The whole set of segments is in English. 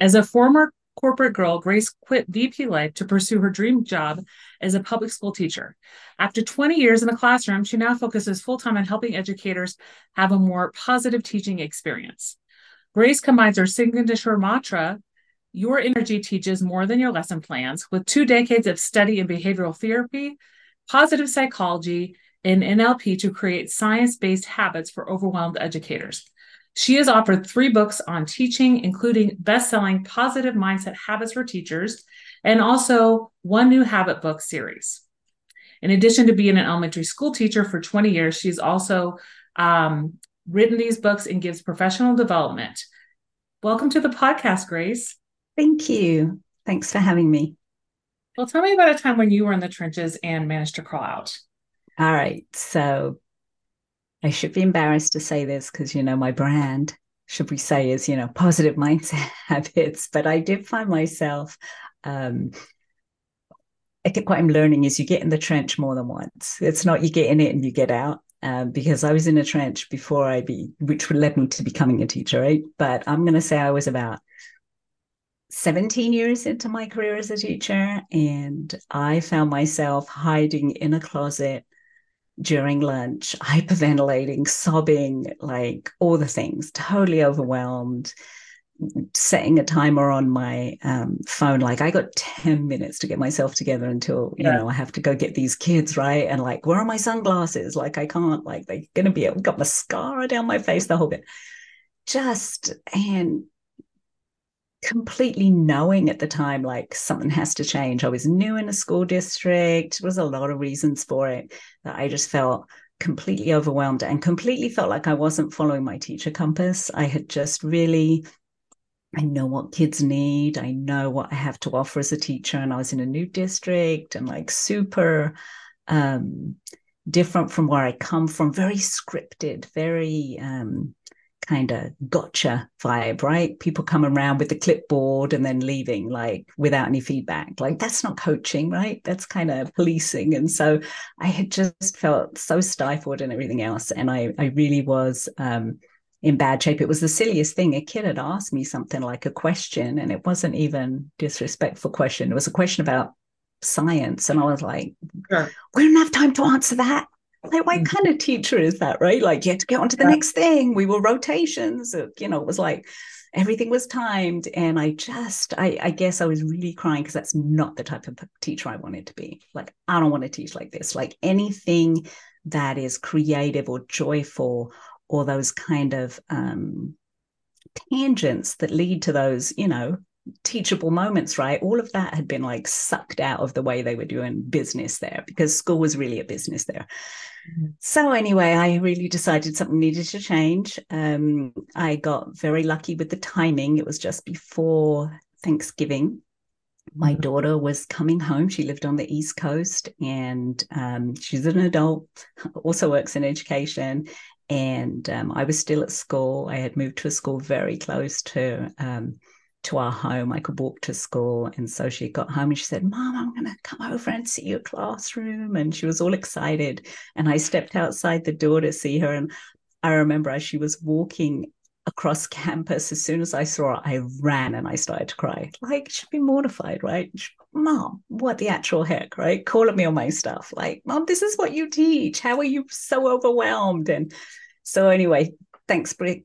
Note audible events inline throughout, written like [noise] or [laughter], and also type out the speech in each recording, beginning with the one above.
As a former corporate girl, Grace quit VP life to pursue her dream job as a public school teacher. After 20 years in the classroom, she now focuses full time on helping educators have a more positive teaching experience. Grace combines her signature mantra, Your energy teaches more than your lesson plans, with two decades of study in behavioral therapy, positive psychology, and NLP to create science based habits for overwhelmed educators. She has offered three books on teaching, including best selling Positive Mindset Habits for Teachers and also one new habit book series. In addition to being an elementary school teacher for 20 years, she's also um, written these books and gives professional development. Welcome to the podcast, Grace. Thank you. Thanks for having me. Well, tell me about a time when you were in the trenches and managed to crawl out. All right. So I should be embarrassed to say this because, you know, my brand, should we say, is, you know, positive mindset [laughs] habits. But I did find myself, um, I think what I'm learning is you get in the trench more than once. It's not you get in it and you get out. Um, because I was in a trench before I be, which led me to becoming a teacher, right? But I'm going to say I was about 17 years into my career as a teacher, and I found myself hiding in a closet during lunch, hyperventilating, sobbing, like all the things, totally overwhelmed, setting a timer on my um, phone. Like I got 10 minutes to get myself together until, you yeah. know, I have to go get these kids, right? And like, where are my sunglasses? Like I can't, like they're going to be, I've got mascara down my face, the whole bit. Just, and completely knowing at the time like something has to change. I was new in a school district. There was a lot of reasons for it that I just felt completely overwhelmed and completely felt like I wasn't following my teacher compass. I had just really I know what kids need. I know what I have to offer as a teacher. And I was in a new district and like super um, different from where I come from, very scripted, very um, kind of gotcha vibe, right? People come around with the clipboard and then leaving like without any feedback. Like that's not coaching, right? That's kind of policing. And so I had just felt so stifled and everything else. And I, I really was um, in bad shape. It was the silliest thing. A kid had asked me something like a question, and it wasn't even disrespectful question. It was a question about science. And I was like, sure. we don't have time to answer that like what kind of teacher is that right like you had to get on to the yeah. next thing we were rotations you know it was like everything was timed and i just i, I guess i was really crying because that's not the type of teacher i wanted to be like i don't want to teach like this like anything that is creative or joyful or those kind of um tangents that lead to those you know teachable moments, right? All of that had been like sucked out of the way they were doing business there because school was really a business there. So anyway, I really decided something needed to change. Um, I got very lucky with the timing. It was just before Thanksgiving. My mm-hmm. daughter was coming home. She lived on the East Coast and um, she's an adult, also works in education. And um, I was still at school. I had moved to a school very close to um, to our home. I could walk to school. And so she got home and she said, Mom, I'm going to come over and see your classroom. And she was all excited. And I stepped outside the door to see her. And I remember as she was walking across campus, as soon as I saw her, I ran and I started to cry. Like, she'd be mortified, right? Mom, what the actual heck, right? Calling me on my stuff. Like, Mom, this is what you teach. How are you so overwhelmed? And so, anyway, thanks, Britt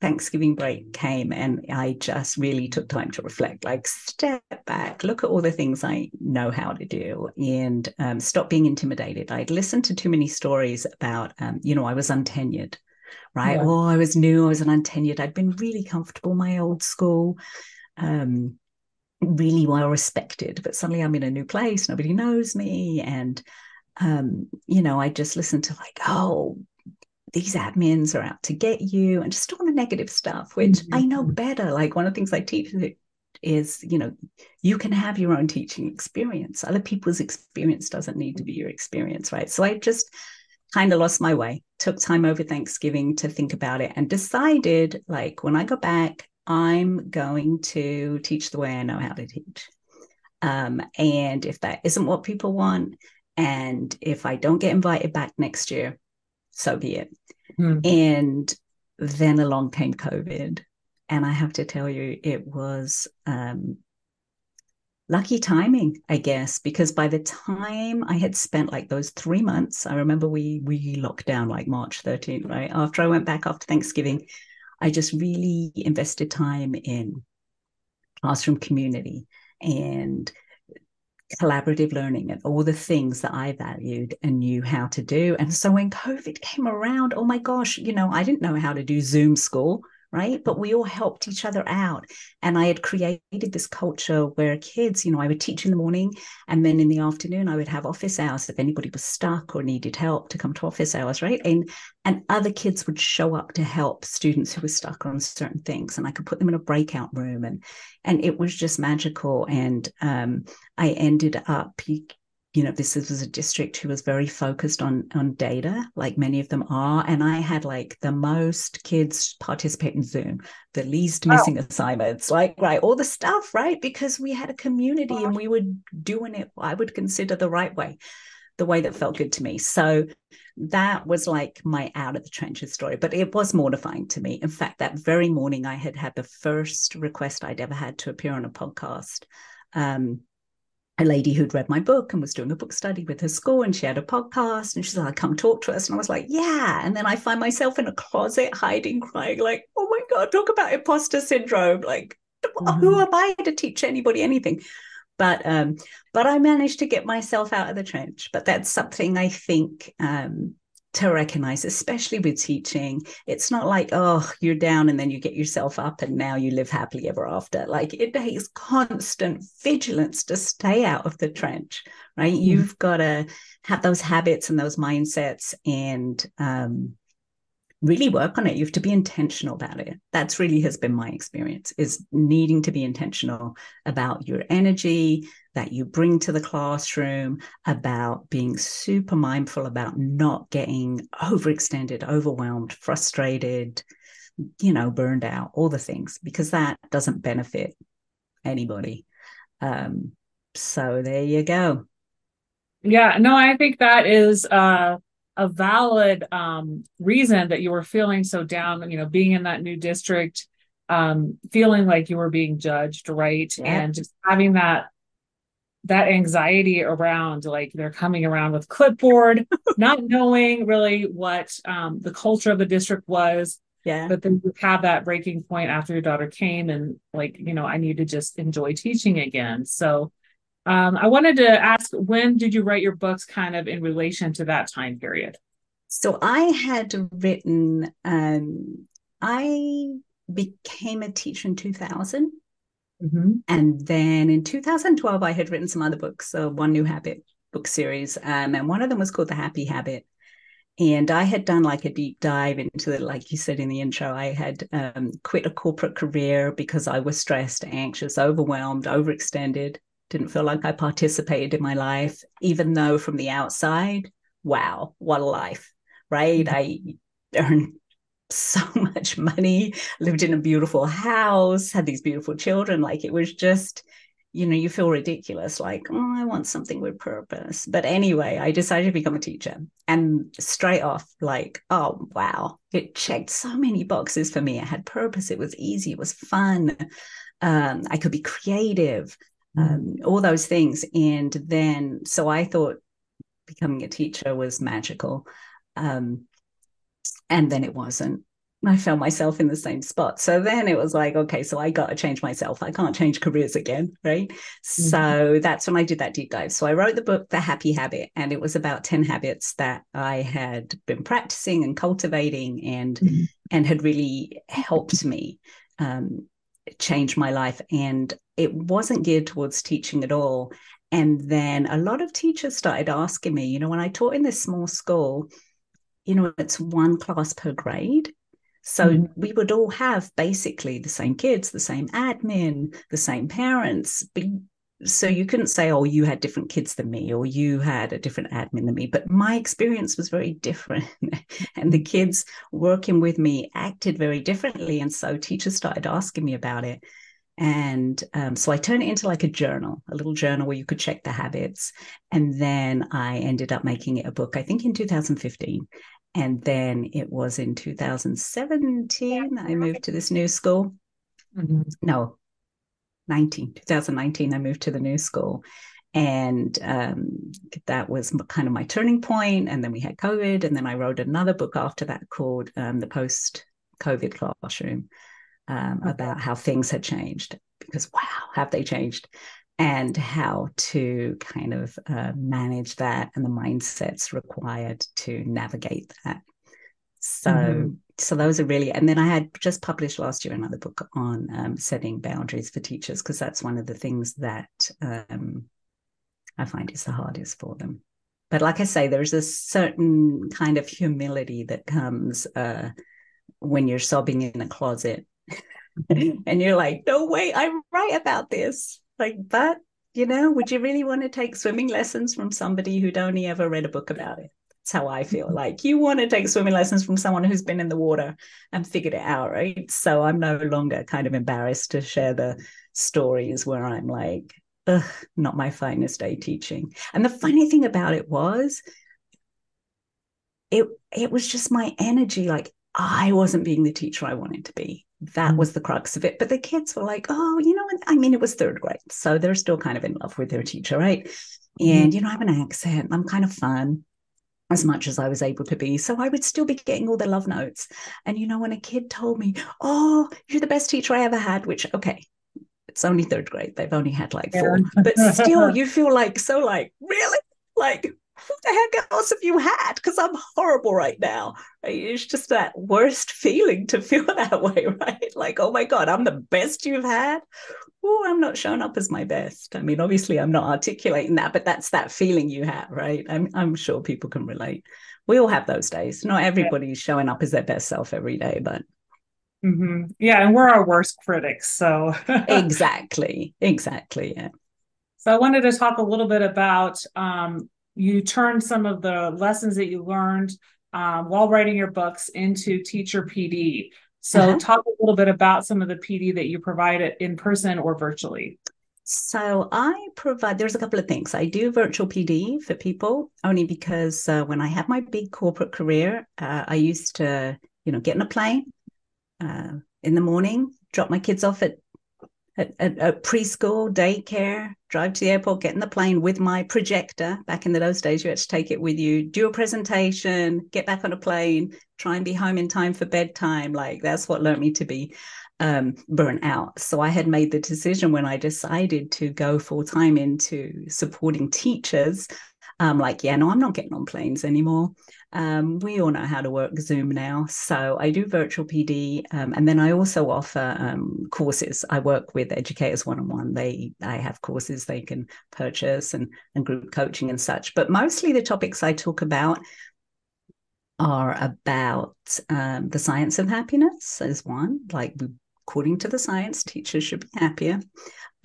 Thanksgiving break came and I just really took time to reflect, like step back, look at all the things I know how to do and um, stop being intimidated. I'd listened to too many stories about, um, you know, I was untenured, right? Yeah. Oh, I was new, I was an untenured. I'd been really comfortable my old school, um, really well respected, but suddenly I'm in a new place, nobody knows me. And, um, you know, I just listened to like, oh, these admins are out to get you and just all the negative stuff, which mm-hmm. I know better. Like one of the things I teach is you know you can have your own teaching experience other people's experience doesn't need to be your experience right so i just kind of lost my way took time over thanksgiving to think about it and decided like when i go back i'm going to teach the way i know how to teach um, and if that isn't what people want and if i don't get invited back next year so be it mm-hmm. and then along came covid and I have to tell you, it was um, lucky timing, I guess, because by the time I had spent like those three months, I remember we we locked down like March 13th, right? After I went back after Thanksgiving, I just really invested time in classroom community and collaborative learning and all the things that I valued and knew how to do. And so when COVID came around, oh my gosh, you know, I didn't know how to do Zoom school right? But we all helped each other out. And I had created this culture where kids, you know, I would teach in the morning and then in the afternoon I would have office hours if anybody was stuck or needed help to come to office hours, right? And and other kids would show up to help students who were stuck on certain things. And I could put them in a breakout room and and it was just magical. And um, I ended up you know this was a district who was very focused on on data like many of them are and i had like the most kids participate in zoom the least missing assignments like right all the stuff right because we had a community wow. and we were doing it i would consider the right way the way that felt good to me. So that was like my out of the trenches story but it was mortifying to me. In fact that very morning i had had the first request i'd ever had to appear on a podcast um, a lady who'd read my book and was doing a book study with her school and she had a podcast and she she's like come talk to us. And i was like yeah. And then i find myself in a closet hiding crying like oh my god talk about imposter syndrome. Like mm-hmm. who am i to teach anybody anything? But um but i managed to get myself out of the trench. But that's something i think um to recognize, especially with teaching. It's not like, oh, you're down and then you get yourself up and now you live happily ever after. Like it takes constant vigilance to stay out of the trench, right? Mm-hmm. You've got to have those habits and those mindsets and um, really work on it. You have to be intentional about it. That's really has been my experience is needing to be intentional about your energy that you bring to the classroom, about being super mindful about not getting overextended, overwhelmed, frustrated, you know, burned out, all the things, because that doesn't benefit anybody. Um, so there you go. Yeah, no, I think that is uh a valid um, reason that you were feeling so down, you know, being in that new district, um, feeling like you were being judged, right? Yeah. And just having that that anxiety around like they're coming around with clipboard, [laughs] not knowing really what um, the culture of the district was. Yeah. But then you have that breaking point after your daughter came and like, you know, I need to just enjoy teaching again. So um, I wanted to ask when did you write your books kind of in relation to that time period? So I had written, um, I became a teacher in 2000. Mm-hmm. And then in 2012, I had written some other books, so One New Habit book series. Um, and one of them was called The Happy Habit. And I had done like a deep dive into it, like you said in the intro. I had um, quit a corporate career because I was stressed, anxious, overwhelmed, overextended didn't feel like I participated in my life, even though from the outside, wow, what a life, right? Mm-hmm. I earned so [laughs] much money, lived in a beautiful house, had these beautiful children. Like it was just, you know, you feel ridiculous, like, oh, I want something with purpose. But anyway, I decided to become a teacher and straight off, like, oh, wow, it checked so many boxes for me. It had purpose, it was easy, it was fun. Um, I could be creative um, all those things. And then, so I thought becoming a teacher was magical. Um, and then it wasn't. I found myself in the same spot. So then it was like, okay, so I got to change myself. I can't change careers again. Right. Mm-hmm. So that's when I did that deep dive. So I wrote the book, The Happy Habit, and it was about 10 habits that I had been practicing and cultivating and, mm-hmm. and had really helped me um, change my life. And it wasn't geared towards teaching at all. And then a lot of teachers started asking me, you know, when I taught in this small school, you know, it's one class per grade. So mm-hmm. we would all have basically the same kids, the same admin, the same parents. So you couldn't say, oh, you had different kids than me or you had a different admin than me. But my experience was very [laughs] different. and the kids working with me acted very differently. And so teachers started asking me about it. And um, so I turned it into like a journal, a little journal where you could check the habits. And then I ended up making it a book, I think in 2015. And then it was in 2017, I moved to this new school. Mm-hmm. No, 19, 2019, I moved to the new school. And um, that was kind of my turning point. And then we had COVID. And then I wrote another book after that called um, The Post COVID Classroom um, okay. about how things had changed because wow have they changed and how to kind of uh, manage that and the mindsets required to navigate that so mm-hmm. so those are really and then i had just published last year another book on um, setting boundaries for teachers because that's one of the things that um, i find is the hardest for them but like i say there's a certain kind of humility that comes uh, when you're sobbing in a closet [laughs] and you're like, no way, I'm right about this. Like, but you know, would you really want to take swimming lessons from somebody who'd only ever read a book about it? That's how I feel. Mm-hmm. Like you want to take swimming lessons from someone who's been in the water and figured it out, right? So I'm no longer kind of embarrassed to share the stories where I'm like, ugh, not my finest day teaching. And the funny thing about it was, it it was just my energy. Like I wasn't being the teacher I wanted to be that mm. was the crux of it. But the kids were like, oh, you know, I mean, it was third grade. So they're still kind of in love with their teacher, right? Mm-hmm. And, you know, I have an accent. I'm kind of fun as much as I was able to be. So I would still be getting all the love notes. And, you know, when a kid told me, oh, you're the best teacher I ever had, which, okay, it's only third grade. They've only had like four. But still, [laughs] you feel like, so like, really? Like, who the heck else have you had? Because I'm horrible right now. It's just that worst [laughs] feeling to feel [laughs] that way, right? Like, oh my God, I'm the best you've had. Oh, I'm not showing up as my best. I mean, obviously, I'm not articulating that, but that's that feeling you have, right? I'm, I'm sure people can relate. We all have those days. Not everybody's showing up as their best self every day, but Mm-hmm. Yeah, and we're our worst critics. So [laughs] exactly, exactly. Yeah. So I wanted to talk a little bit about um, you turn some of the lessons that you learned um, while writing your books into teacher PD. So, uh-huh. talk a little bit about some of the PD that you provide in person or virtually. So, I provide, there's a couple of things. I do virtual PD for people only because uh, when I had my big corporate career, uh, I used to, you know, get in a plane uh, in the morning, drop my kids off at at, at, at, preschool, daycare, drive to the airport, get in the plane with my projector. Back in the those days, you had to take it with you, do a presentation, get back on a plane, try and be home in time for bedtime. Like that's what learned me to be um, burnt out. So I had made the decision when I decided to go full time into supporting teachers. Um, like, yeah, no, I'm not getting on planes anymore. Um, we all know how to work Zoom now. So I do virtual PD. Um, and then I also offer um, courses. I work with educators one on one. They I have courses they can purchase and, and group coaching and such. But mostly the topics I talk about are about um, the science of happiness as one, like according to the science, teachers should be happier.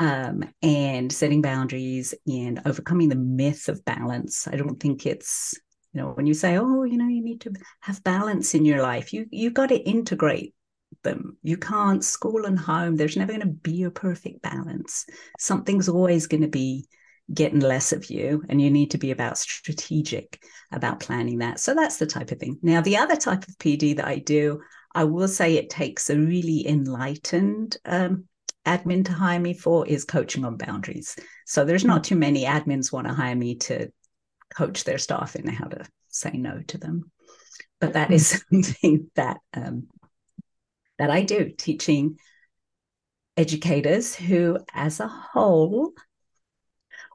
Um, and setting boundaries and overcoming the myth of balance. I don't think it's you know when you say oh you know you need to have balance in your life you you've got to integrate them. You can't school and home there's never going to be a perfect balance. Something's always going to be getting less of you and you need to be about strategic about planning that. So that's the type of thing. Now the other type of pd that i do i will say it takes a really enlightened um, admin to hire me for is coaching on boundaries so there's not too many admins want to hire me to coach their staff in how to say no to them. But that is something [laughs] that um, that I do, teaching educators who, as a whole,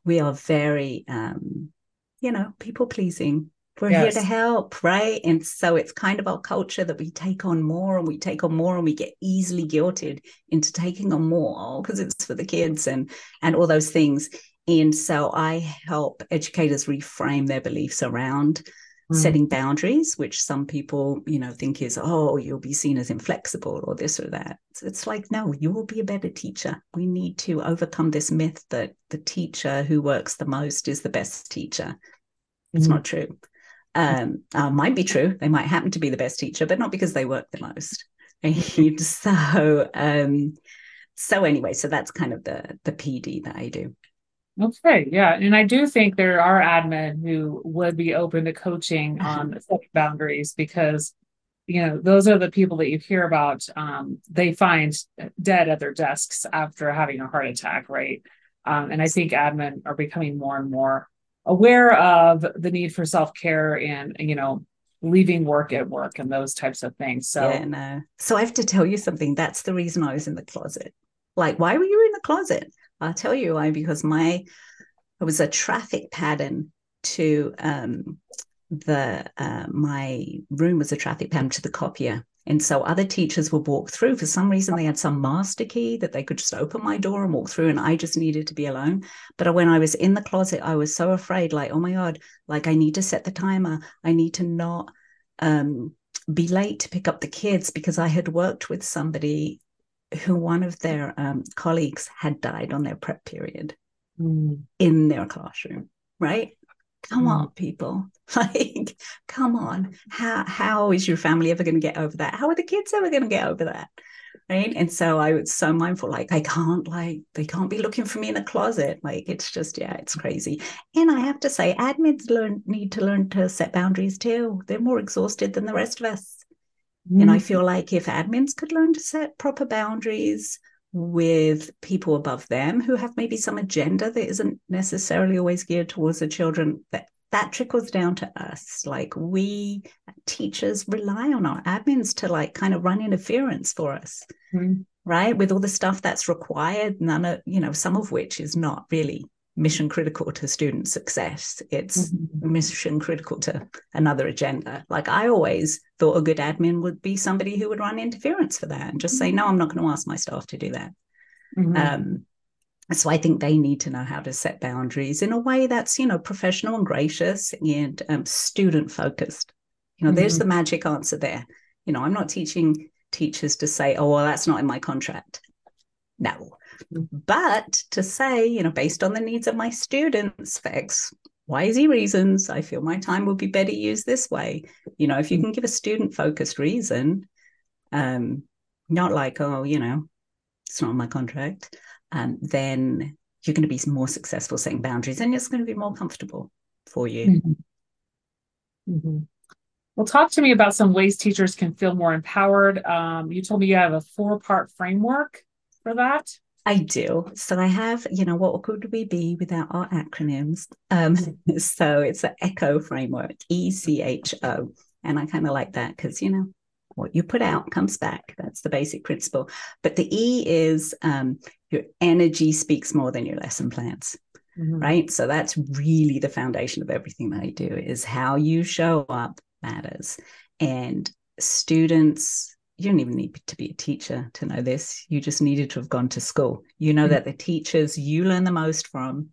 we are very, um, you know, people pleasing. We're yes. here to help, right? And so it's kind of our culture that we take on more and we take on more and we get easily guilted into taking on more [laughs] because it's for the kids and and all those things. And so I help educators reframe their beliefs around mm. setting boundaries, which some people, you know, think is, oh, you'll be seen as inflexible or this or that. It's, it's like, no, you will be a better teacher. We need to overcome this myth that the teacher who works the most is the best teacher. It's mm. not true. Um, uh, might be true. They might happen to be the best teacher, but not because they work the most. [laughs] so, um, so anyway, so that's kind of the the PD that I do. Okay, yeah, and I do think there are admin who would be open to coaching on such boundaries because you know those are the people that you hear about. Um, they find dead at their desks after having a heart attack, right? Um, and I think admin are becoming more and more aware of the need for self care and you know leaving work at work and those types of things. So, yeah, no. So I have to tell you something. That's the reason I was in the closet. Like, why were you in the closet? I'll tell you why, because my it was a traffic pattern to um, the uh, my room was a traffic pattern to the copier. And so other teachers would walk through. For some reason, they had some master key that they could just open my door and walk through, and I just needed to be alone. But when I was in the closet, I was so afraid, like, oh my God, like I need to set the timer. I need to not um, be late to pick up the kids because I had worked with somebody who one of their um, colleagues had died on their prep period mm. in their classroom, right? Come mm. on, people. [laughs] Like, come on. How how is your family ever going to get over that? How are the kids ever going to get over that? Right. And so I was so mindful, like, I can't, like, they can't be looking for me in a closet. Like, it's just, yeah, it's crazy. And I have to say, admins learn need to learn to set boundaries too. They're more exhausted than the rest of us. Mm. And I mm. feel like if admins could learn to set proper boundaries with people above them who have maybe some agenda that isn't necessarily always geared towards the children, that that trickles down to us. Like we teachers rely on our admins to like kind of run interference for us. Mm. Right. With all the stuff that's required, none of, you know, some of which is not really mission critical to student success. It's mm-hmm. mission critical to another agenda. Like I always thought a good admin would be somebody who would run interference for that and just say, no, I'm not going to ask my staff to do that. Mm-hmm. Um, so I think they need to know how to set boundaries in a way that's, you know, professional and gracious and um, student focused. You know, mm-hmm. there's the magic answer there. You know, I'm not teaching teachers to say, oh, well, that's not in my contract. No, but to say, you know, based on the needs of my students for X, Y, Z reasons, I feel my time would be better used this way. You know, if you can give a student focused reason, um, not like, oh, you know, it's not on my contract, um, then you're going to be more successful setting boundaries and it's going to be more comfortable for you. Mm-hmm. Mm-hmm. Well, talk to me about some ways teachers can feel more empowered. Um, you told me you have a four part framework for that. I do. So I have, you know, what could we be without our acronyms? Um, [laughs] so it's an ECHO framework, E C H O. And I kind of like that because, you know, what you put out comes back. That's the basic principle. But the E is um, your energy speaks more than your lesson plans. Mm-hmm. Right. So that's really the foundation of everything that I do is how you show up matters. And students you don't even need to be a teacher to know this. You just needed to have gone to school. You know mm-hmm. that the teachers you learn the most from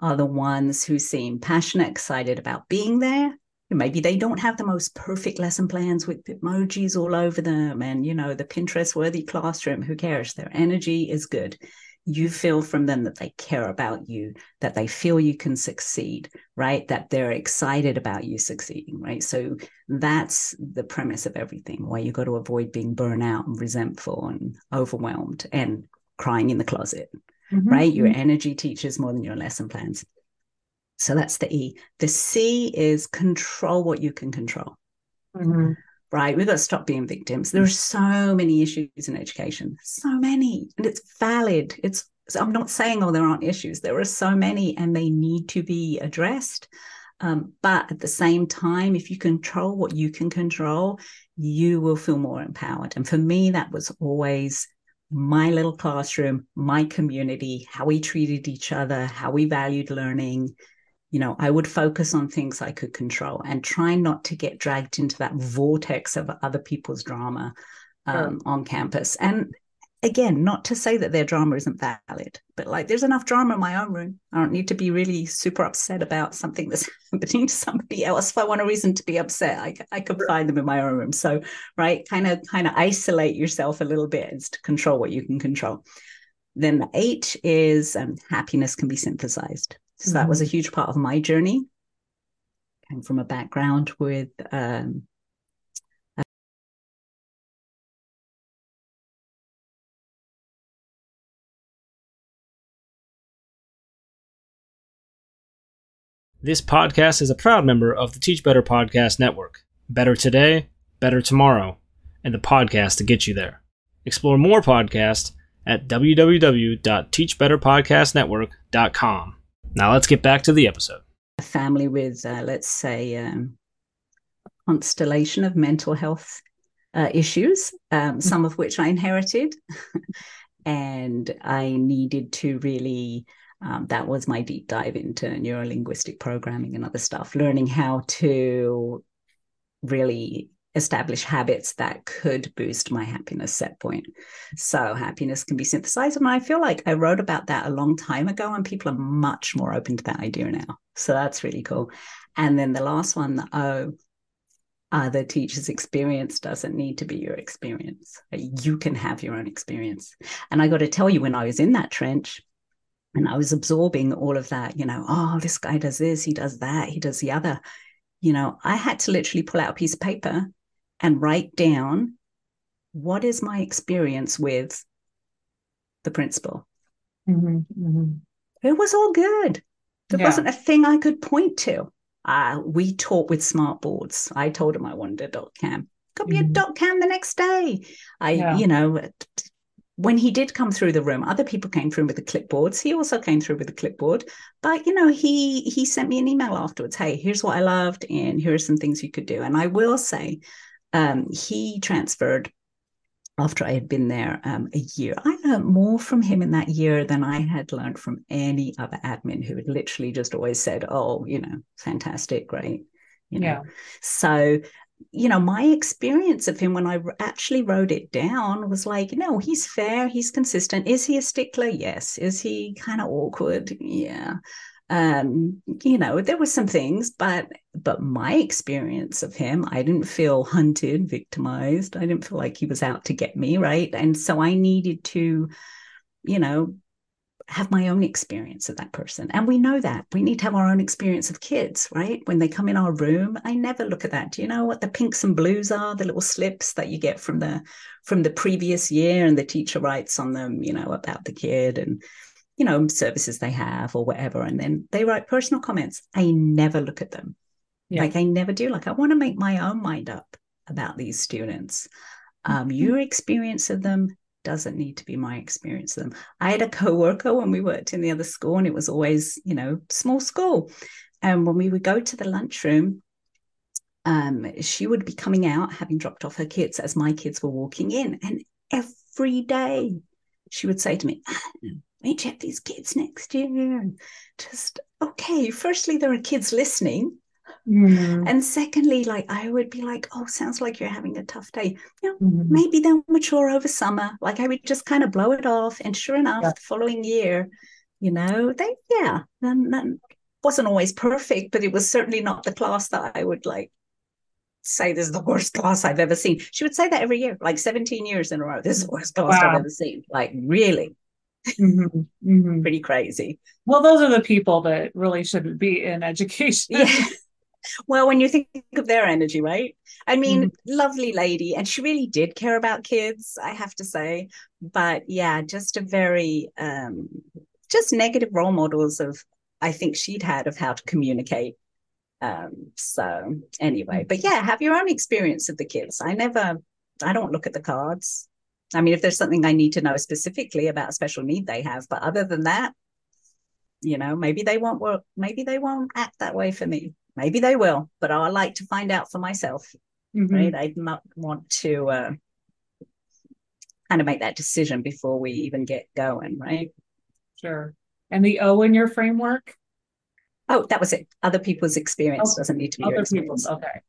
are the ones who seem passionate, excited about being there. Maybe they don't have the most perfect lesson plans with emojis all over them and, you know, the Pinterest worthy classroom. Who cares? Their energy is good you feel from them that they care about you, that they feel you can succeed, right? That they're excited about you succeeding, right? So that's the premise of everything, why you got to avoid being burnout and resentful and overwhelmed and crying in the closet, mm-hmm. right? Your mm-hmm. energy teaches more than your lesson plans. So that's the E. The C is control what you can control. Mm-hmm right? We've got to stop being victims. There are so many issues in education, so many, and it's valid. It's I'm not saying oh there aren't issues. There are so many, and they need to be addressed. Um, but at the same time, if you control what you can control, you will feel more empowered. And for me, that was always my little classroom, my community, how we treated each other, how we valued learning, you know, I would focus on things I could control and try not to get dragged into that vortex of other people's drama um, on campus. And again, not to say that their drama isn't valid, but like there's enough drama in my own room. I don't need to be really super upset about something that's [laughs] happening to somebody else. If I want a reason to be upset, I, I could find them in my own room. So, right, kind of kind of isolate yourself a little bit is to control what you can control. Then the eight is um, happiness can be synthesized. So mm-hmm. that was a mm-hmm. huge part of my journey. Came from a background with um, This podcast is a proud member of the Teach Better Podcast Network. Better today, better tomorrow, and the podcast to get you there. Explore more podcasts at www.teachbetterpodcastnetwork.com. Now let's get back to the episode. A family with, uh, let's say, um, a constellation of mental health uh, issues, um, some of which I inherited. [laughs] and I needed to really um, that was my deep dive into neurolinguistic programming and other stuff, learning how to really establish habits that could boost my happiness set point. So happiness can be synthesized. And I feel like I wrote about that a long time ago, and people are much more open to that idea now. So that's really cool. And then the last one, the O, uh, the teacher's experience doesn't need to be your experience. You can have your own experience. And I got to tell you, when I was in that trench, and I was absorbing all of that, you know, oh, this guy does this, he does that, he does the other. You know, I had to literally pull out a piece of paper and write down what is my experience with the principal. Mm-hmm, mm-hmm. It was all good. There yeah. wasn't a thing I could point to. Uh, we taught with smart boards. I told him I wanted a doc cam. Got me mm-hmm. a doc cam the next day. I, yeah. you know, when he did come through the room, other people came through with the clipboards. He also came through with the clipboard, but you know, he he sent me an email afterwards. Hey, here's what I loved, and here are some things you could do. And I will say, um, he transferred after I had been there um, a year. I learned more from him in that year than I had learned from any other admin who had literally just always said, "Oh, you know, fantastic, great." You know, yeah. so you know, my experience of him when I actually wrote it down was like, no, he's fair, he's consistent. Is he a stickler? Yes. Is he kind of awkward? Yeah. Um, you know, there were some things, but but my experience of him, I didn't feel hunted, victimized. I didn't feel like he was out to get me, right? And so I needed to, you know, have my own experience of that person. And we know that we need to have our own experience of kids, right? When they come in our room, I never look at that. Do you know what the pinks and blues are? The little slips that you get from the from the previous year, and the teacher writes on them, you know, about the kid and you know services they have or whatever, and then they write personal comments. I never look at them. Yeah. Like I never do. Like I want to make my own mind up about these students. Um, mm-hmm. your experience of them doesn't need to be my experience of them. I had a co-worker when we worked in the other school, and it was always, you know, small school. And when we would go to the lunchroom, um, she would be coming out having dropped off her kids as my kids were walking in. And every day she would say to me, You have these kids next year? And Just okay. Firstly, there are kids listening Mm-hmm. And secondly, like I would be like, oh, sounds like you're having a tough day. You know, mm-hmm. maybe they'll mature over summer. Like I would just kind of blow it off. And sure enough, yeah. the following year, you know, they yeah, then, then wasn't always perfect, but it was certainly not the class that I would like say this is the worst class I've ever seen. She would say that every year, like 17 years in a row. This is the worst class wow. I've ever seen. Like, really? Mm-hmm. Mm-hmm. Pretty crazy. Well, those are the people that really shouldn't be in education. Yeah. [laughs] well, when you think of their energy, right? I mean, mm lovely lady, and she really did care about kids, I have to say. But yeah, just a very um just negative role models of I think she'd had of how to communicate. Um, so anyway, but yeah, have your own experience of the kids. I never I don't look at the cards. I mean, if there's something I need to know specifically about a special need they have, but other than that, you know, maybe they won't work, maybe they won't act that way for me. Maybe they will, but I like to find out for myself. Mm-hmm. Right. I not want to uh, kind of make that decision before we even get going, right? Sure. And the O in your framework? Oh, that was it. Other people's experience oh, doesn't need to be other people's. Okay.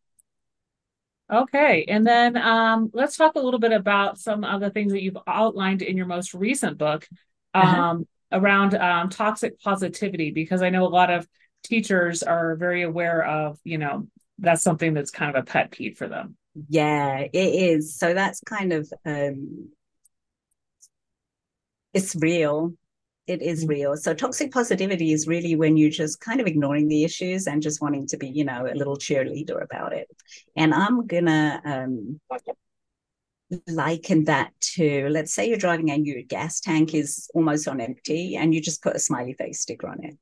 Okay, and then um, let's talk a little bit about some of the things that you've outlined in your most recent book uh-huh. um, uh-huh. around um, toxic positivity, because I know a lot of teachers are very aware of, you know, that's something that's kind of a pet peeve for them. Yeah, it is. So that's kind of um, it's real it is mm. real. So toxic positivity is really when you're just kind of ignoring the issues and just wanting to be, you know, a little cheerleader about it. And I'm gonna um, liken that to, let's say you're driving and your gas tank is almost on empty, and you just put a smiley face sticker on it.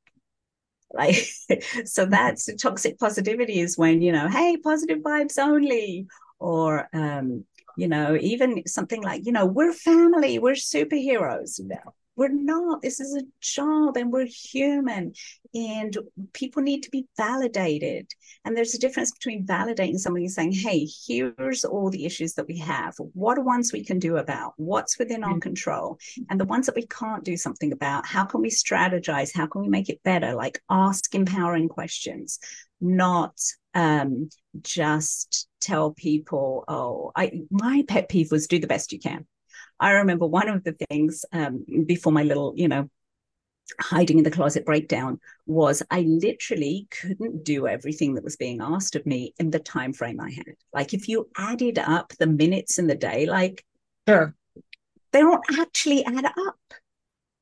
Like, [laughs] so that's [laughs] toxic positivity is when you know, hey, positive vibes only, or um, you know, even something like, you know, we're family, we're superheroes. You know, we're not. This is a job and we're human and people need to be validated. And there's a difference between validating somebody and saying, hey, here's all the issues that we have. What are ones we can do about? What's within our mm. control? And the ones that we can't do something about, how can we strategize? How can we make it better? Like ask empowering questions, not um, just tell people, oh, I my pet peeve was do the best you can. I remember one of the things um, before my little, you know, hiding in the closet breakdown was I literally couldn't do everything that was being asked of me in the time frame I had. Like if you added up the minutes in the day, like sure. they don't actually add up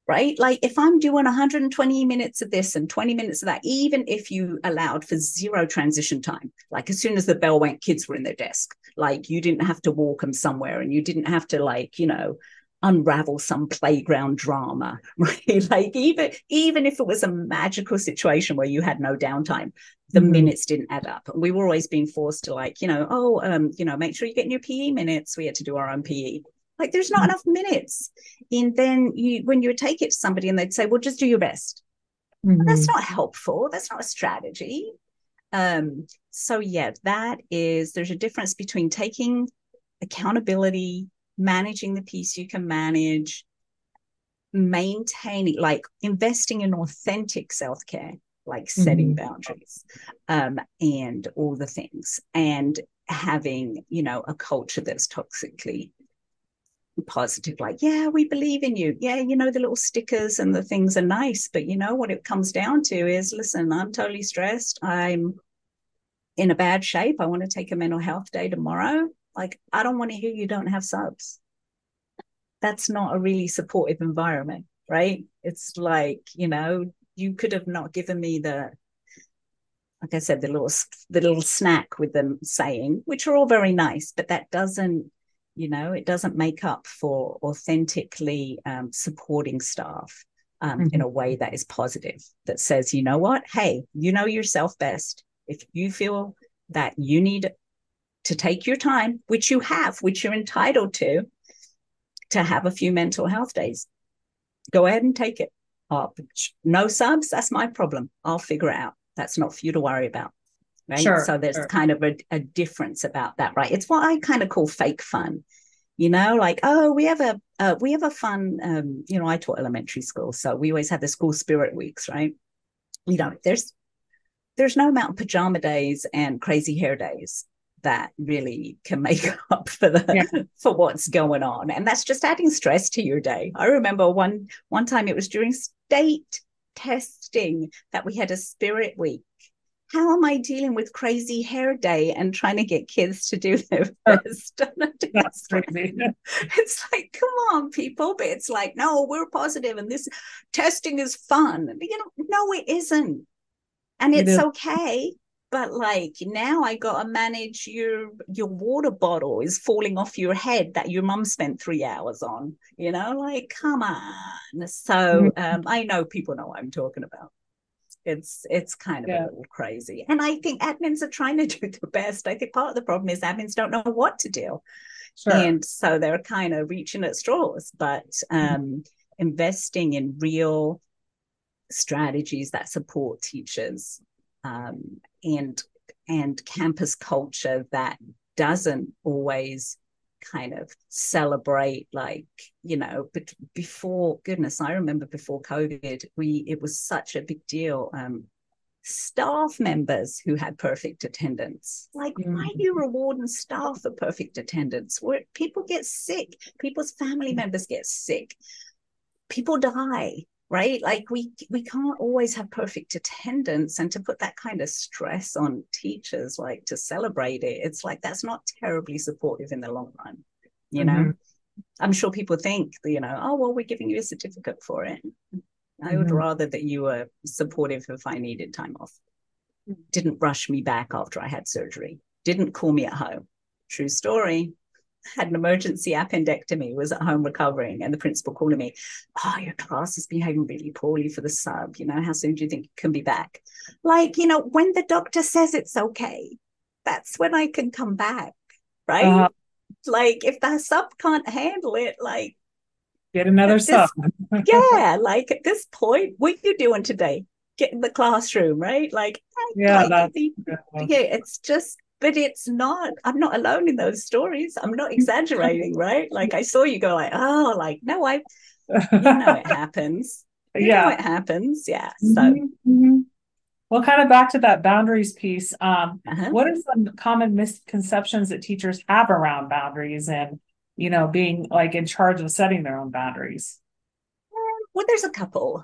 right? Like if I'm doing 120 minutes of this and 20 minutes of that, even if you allowed for zero transition time, like as soon as the bell went, kids were in their desk. Like you didn't have to walk them somewhere and you didn't have to like, you know, unravel some playground drama, [laughs] right? like even even if it was a magical situation where you had no downtime, the mm-hmm. minutes didn't add up. We were always being forced to like, you know, oh, um, you know, make sure you get in your PE minutes. We had to do our own PE. Like there's not mm-hmm. enough minutes. And then you when you would take it to somebody and they'd say, well, just do your best. Mm-hmm. Well, that's not helpful. That's not a strategy. Um, so yeah, that is there's a difference between taking accountability, managing the piece you can manage, maintaining like investing in authentic self-care, like setting mm-hmm. boundaries, um, and all the things, and having, you know, a culture that's toxically positive like yeah we believe in you. Yeah you know the little stickers and the things are nice. But you know what it comes down to is listen i'm totally stressed. I'm in a bad shape. I want to take a mental health day tomorrow. Like i don't want to hear you don't have subs. That's not a really supportive environment right? It's like you know you could have not given me the like i said the little the little snack with them saying which are all very nice but that doesn't you know it doesn't make up for authentically um, supporting staff um, mm-hmm. in a way that is positive that says you know what? Hey you know yourself best. If you feel that you need to take your time which you have which you're entitled to to have a few mental health days go ahead and take it. Up no subs that's my problem. I'll figure it out. That's not for you to worry about right? Sure, so there's sure. kind of a, a difference about that, right? It's what I kind of call fake fun. You know, like oh, we have a uh, we have a fun. Um, you know, I taught elementary school, so we always have the school spirit weeks, right? You know, there's there's no amount of pajama days and crazy hair days that really can make [laughs] up for the yeah. for what's going on and that's just adding stress to your day i remember one one time it was during state testing that we had a spirit week how am I dealing with crazy hair day and trying to get kids to do their [laughs] [laughs] best? That's crazy. [laughs] It's like, come on, people. But it's like, no, we're positive and this testing is fun. But, you know, no, it isn't. And it's okay. But like now I gotta manage your your water bottle is falling off your head that your mum spent three hours on. You know, like come on. So mm-hmm. um, I know people know what I'm talking about it's it's kind of yeah. a little crazy and i think admins are trying to [laughs] do their best i think part of the problem is admins don't know what to do sure. and so they're kind of reaching at straws but mm-hmm. um, mm-hmm. investing in real strategies that support teachers um, and and campus culture that doesn't always kind of celebrate like you know but before goodness i remember before covid we it was such a big deal um staff members who had perfect attendance. Like, mm-hmm. why are you rewarding staff for perfect attendance? Where people get sick, people's family members get sick, people die right? Like we we can't always have perfect attendance and to put that kind of stress on teachers like to celebrate it it's like that's not terribly supportive in the long run you mm-hmm. know i'm sure people think you know oh well we're giving you a certificate for it. Mm-hmm. i would mm-hmm. rather that you were supportive if i needed time off. Didn't rush me back after i had surgery. Didn't call me at home. True story had an emergency appendectomy, was at home recovering, and the principal calling me, Oh, your class is behaving really poorly for the sub. You know, how soon do you think you can be back? Like, you know, when the doctor says it's okay, that's when I can come back, right? Uh, like, if the sub can't handle it, like, get another this, sub. [laughs] yeah, like at this point, what are you doing today? Get in the classroom, right? Like, yeah, like, the, yeah, it's just but it's not i'm not alone in those stories. I'm not [laughs] exaggerating right? Like i saw you go like oh like no i you know it [laughs] happens. You yeah. it happens. Yeah so mm-hmm. well kind of back to that boundaries piece um, uh-huh. what are some common misconceptions that teachers have around boundaries and you know being like in charge of setting their own boundaries? Well there's a couple.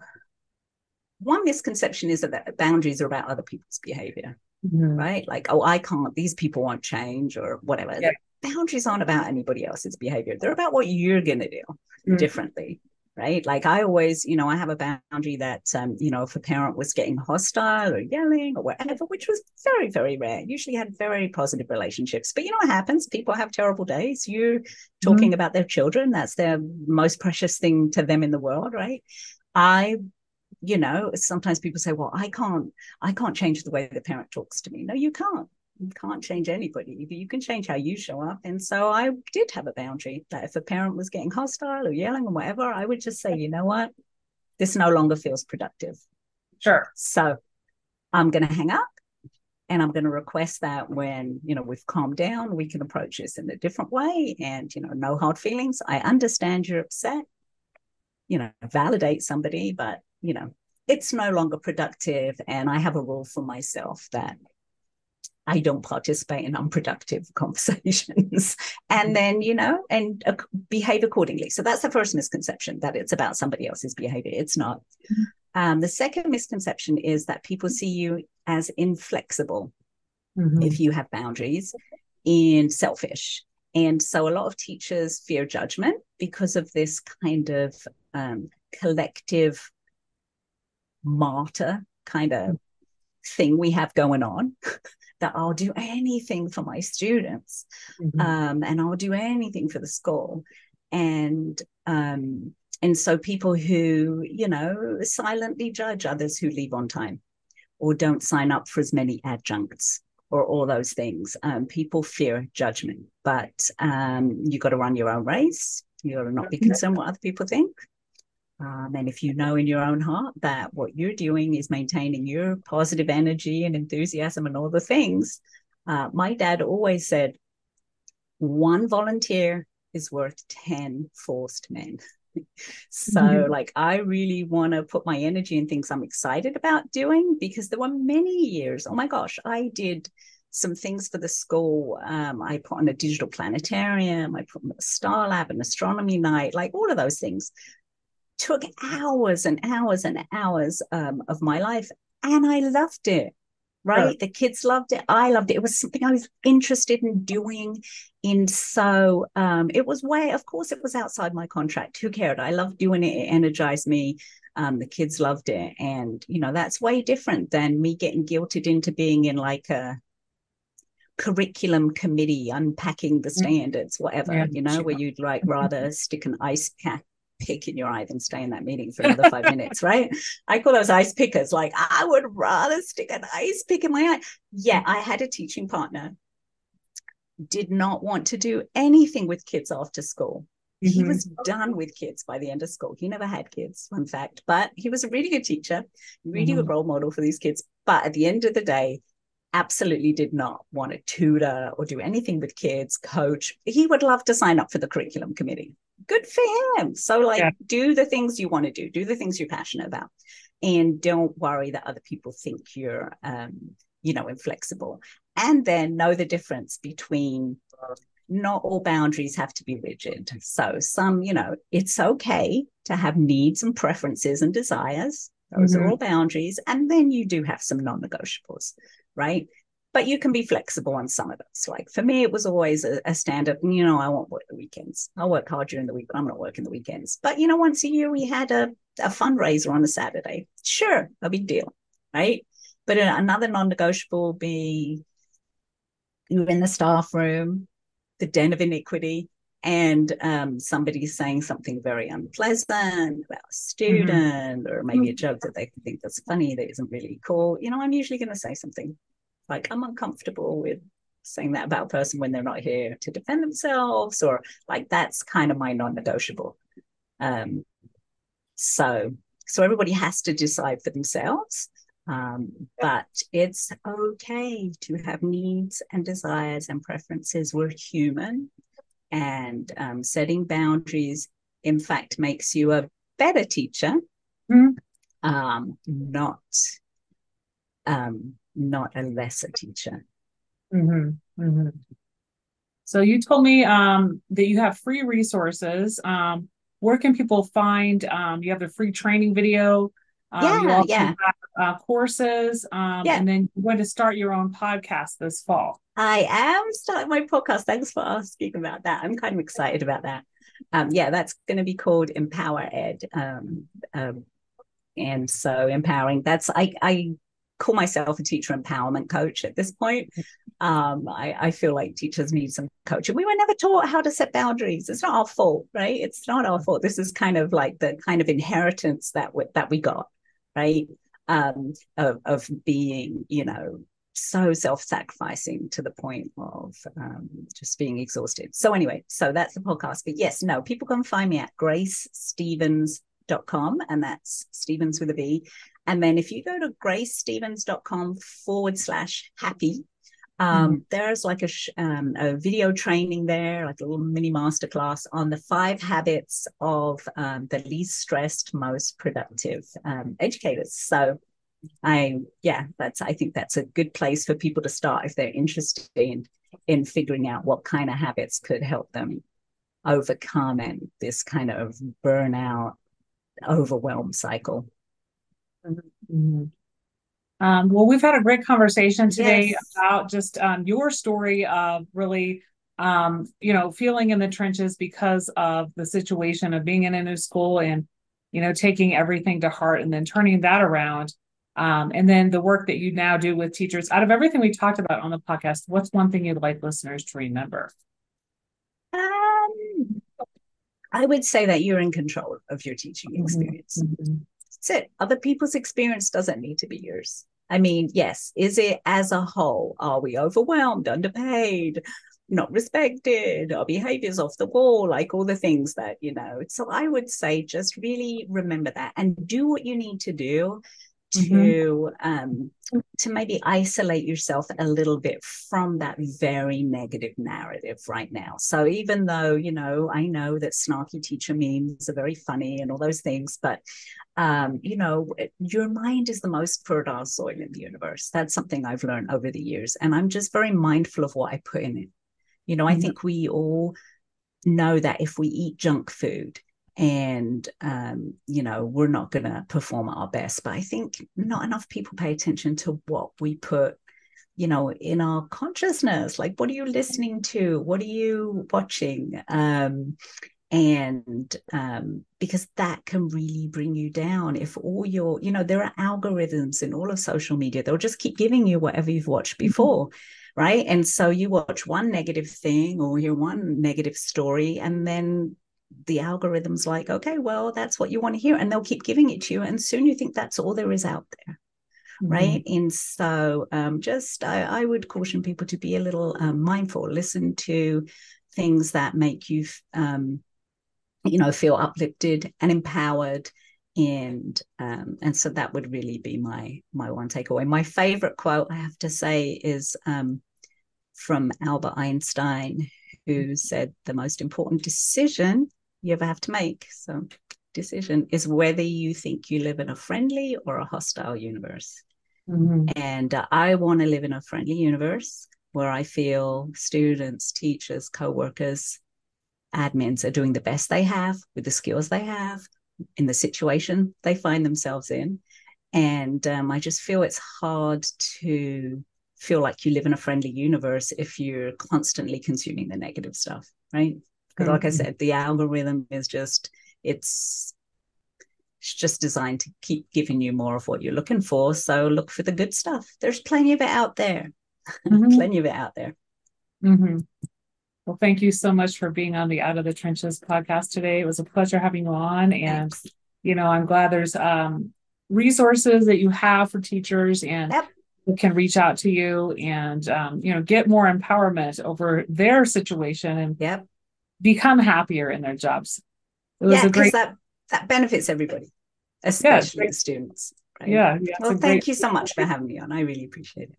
One misconception is that boundaries are about other people's behavior mm-hmm. right? Like, oh, I can't, these people won't change or whatever. Yeah. Boundaries aren't about anybody else's behavior. They're about what you're going to do mm-hmm. differently. Right. Like I always, you know, I have a boundary that, um, you know, if a parent was getting hostile or yelling or whatever, which was very, very rare, usually had very positive relationships. But you know what happens? People have terrible days. You're talking mm-hmm. about their children. That's their most precious thing to them in the world. Right. I you know sometimes people say well i can't i can't change the way the parent talks to me. No you can't. You can't change anybody. You can change how you show up. And so i did have a boundary that if a parent was getting hostile or yelling or whatever i would just say you know what? This no longer feels productive. Sure. So i'm going to hang up and i'm going to request that when you know we've calmed down we can approach this in a different way and you know no hard feelings. I understand you're upset you know validate somebody but you know, it's no longer productive. And I have a rule for myself that I don't participate in unproductive [laughs] conversations. and then, you know, and uh, behave accordingly. So that's the first misconception that it's about somebody else's behavior. It's not. Mm-hmm. Um, the second misconception is that people see you as inflexible mm-hmm. if you have boundaries and selfish. And so a lot of teachers fear judgment because of this kind of um, collective martyr kind of thing we have going on [laughs] that I'll do anything for my students mm-hmm. um, and I'll do anything for the school. And um, and so people who, you know, silently judge others who leave on time or don't sign up for as many adjuncts or all those things. Um, people fear judgment, but um, you got to run your own race. You got to not be concerned what other people think. Um, and if you know in your own heart that what you're doing is maintaining your positive energy and enthusiasm and all the things, uh, my dad always said, one volunteer is worth 10 forced men. [laughs] so, mm-hmm. like, I really want to put my energy in things I'm excited about doing because there were many years. Oh my gosh, I did some things for the school. Um, I put on a digital planetarium, I put on a star lab, an astronomy night, like all of those things took hours and hours and hours um, of my life. And I loved it. Right. The kids loved it. I loved it. It was something I was interested in doing. And so um, it was way, of course, it was outside my contract. Who cared? I loved doing it. It energized me. Um, the kids loved it. And, you know, that's way different than me getting guilted into being in like a, curriculum committee unpacking the mm. standards whatever yeah, you know sure. where you'd like rather stick an ice pack pick in your eye than stay in that meeting for another five minutes, [laughs] right? I call those ice pickers. Like, I would rather stick an ice pick in my eye. Yeah, I had a teaching partner, did not want to do anything with kids after school. Mm-hmm. He was done with kids by the end of school. He never had kids, fun fact, but he was a really good teacher, really mm-hmm. good role model for these kids. But at the end of the day, absolutely did not want to tutor or do anything with kids, coach. He would love to sign up for the curriculum committee good for him. So, like, yeah. do the things you want to do, do the things you're passionate about. and don't worry that other people think you're um, you know inflexible and then know the difference between not all boundaries have to be rigid so some you know it's okay to have needs and preferences and desires those mm-hmm. are all boundaries and then you do have some non-negotiables right but you can be flexible on some of those. Like for me, it was always a, a standard, mm, you know, I won't work the weekends. I'll work hard during the week, but I'm not working the weekends. But, you know, once a year we had a, a fundraiser on a Saturday. Sure, a big deal, right? But another non negotiable be you're in the staff room, the den of iniquity, and um, somebody's saying something very unpleasant about a student mm-hmm. or maybe a joke that they think that's funny that isn't really cool, you know, I'm usually going to say something like I'm uncomfortable with saying that about a person when they're not here to defend themselves, or like that's kind of my non-negotiable. Um, so so everybody has to decide for themselves. Um, but it's okay to have needs and desires and preferences. We're human, and um, setting boundaries, in fact, makes you a better teacher, mm-hmm. um, not um, not a lesser teacher. Mm-hmm. Mm-hmm. So you told me um, that you have free resources. Um, where can people find? Um, you have a free training video. Um, yeah, yeah. Uh, courses, um, yeah. and then you're going to start your own podcast this fall. I am starting my podcast. Thanks for asking about that. I'm kind of excited about that. Um, yeah, that's going to be called Empower Ed. Um, um, and so empowering. That's I I call myself a teacher empowerment coach at this point. Um, I, I, feel like teachers need some coaching. We were never taught how to set boundaries. It's not our fault, right? It's not our fault. This is kind of like the kind of inheritance that we, that we got, right? Um, of, of being, you know, so self-sacrificing to the point of um, just being exhausted. So anyway, so that's the podcast. But yes, no, people can find me at Grace Stevens and that's Stevens with a V. And then if you go to gracestevens.com forward slash happy, um, mm. there's like a, um, a video training there, like a little mini masterclass on the five habits of um, the least stressed, most productive um, educators. So I, yeah, that's, I think that's a good place for people to start if they're interested in, in figuring out what kind of habits could help them overcome and this kind of burnout overwhelm cycle. Mm-hmm. Um, well, we've had a great conversation today yes. about just um, your story of really, um, you know, feeling in the trenches because of the situation of being in a new school and, you know, taking everything to heart and then turning that around. Um, and then the work that you now do with teachers. Out of everything we talked about on the podcast, what's one thing you'd like listeners to remember? Um, I would say that you're in control of your teaching mm-hmm. experience. Mm-hmm. That's it. Other people's experience doesn't need to be yours. I mean, yes, is it as a whole? Are we overwhelmed, underpaid, not respected? Our behaviors off the wall? Like all the things that, you know. So I would say just really remember that and do what you need to do. To mm-hmm. um, to maybe isolate yourself a little bit from that very negative narrative right now. So even though you know I know that snarky teacher memes are very funny and all those things, but um, you know your mind is the most fertile soil in the universe. That's something I've learned over the years, and I'm just very mindful of what I put in it. You know, mm-hmm. I think we all know that if we eat junk food and um, you know we're not going to perform at our best but i think not enough people pay attention to what we put you know in our consciousness. Like what are you listening to? What are you watching? Um, and um, because that can really bring you down if all your you know there are algorithms in all of social media. They'll just keep giving you whatever you've watched mm-hmm. before right? And so you watch one negative thing or hear one negative story and then the algorithm's like, okay, well, that's what you want to hear. And they'll keep giving it to you. And soon you think that's all there is out there. Mm-hmm. Right. And so um, just I, I, would caution people to be a little um, mindful, listen to things that make you, um, you know, feel uplifted and empowered. And um, and so that would really be my my one takeaway. My favorite quote I have to say is um, from Albert Einstein, who said the most important decision you ever have to make. So decision is whether you think you live in a friendly or a hostile universe. Mm-hmm. And uh, I want to live in a friendly universe where I feel students, teachers, co-workers, admins are doing the best they have with the skills they have in the situation they find themselves in. And um, I just feel it's hard to feel like you live in a friendly universe if you're constantly consuming the negative stuff, right? Because, mm-hmm. like I mm-hmm. said, the algorithm is just, it's, it's just designed to keep giving you more of what you're looking for. So look for the good stuff. There's plenty of it out there. [laughs] Mm-hmm. plenty of it out there. Mm-hmm. Well, thank you so much for being on the Out of the Trenches podcast today. It was a pleasure having you on. And, Thanks. you know, I'm glad there's um, resources that you have for teachers and yep. can reach out to you and, um, you know, get more empowerment over their situation and yep. Become happier in their jobs. It was yeah, a great that, that benefits everybody, especially yeah, the students. Right? Yeah, yeah. Well, thank you so much for having me on. I really appreciate it.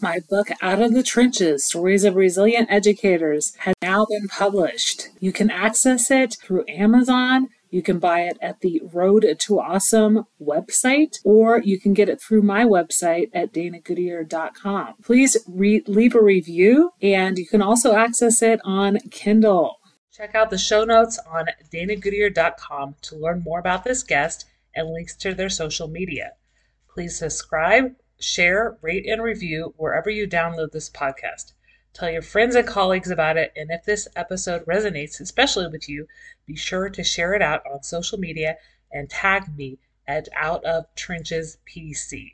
My book, Out of the Trenches Stories of Resilient Educators, has now been published. You can access it through Amazon. You can buy it at the Road to Awesome website, or you can get it through my website at danagoodyear.com. Please re- leave a review, and you can also access it on Kindle. Check out the show notes on danagoodyear.com to learn more about this guest and links to their social media. Please subscribe share, rate, and review wherever you download this podcast. Tell your friends and colleagues about it, and if this episode resonates, especially with you, be sure to share it out on social media and tag me at Out of Trenches PC.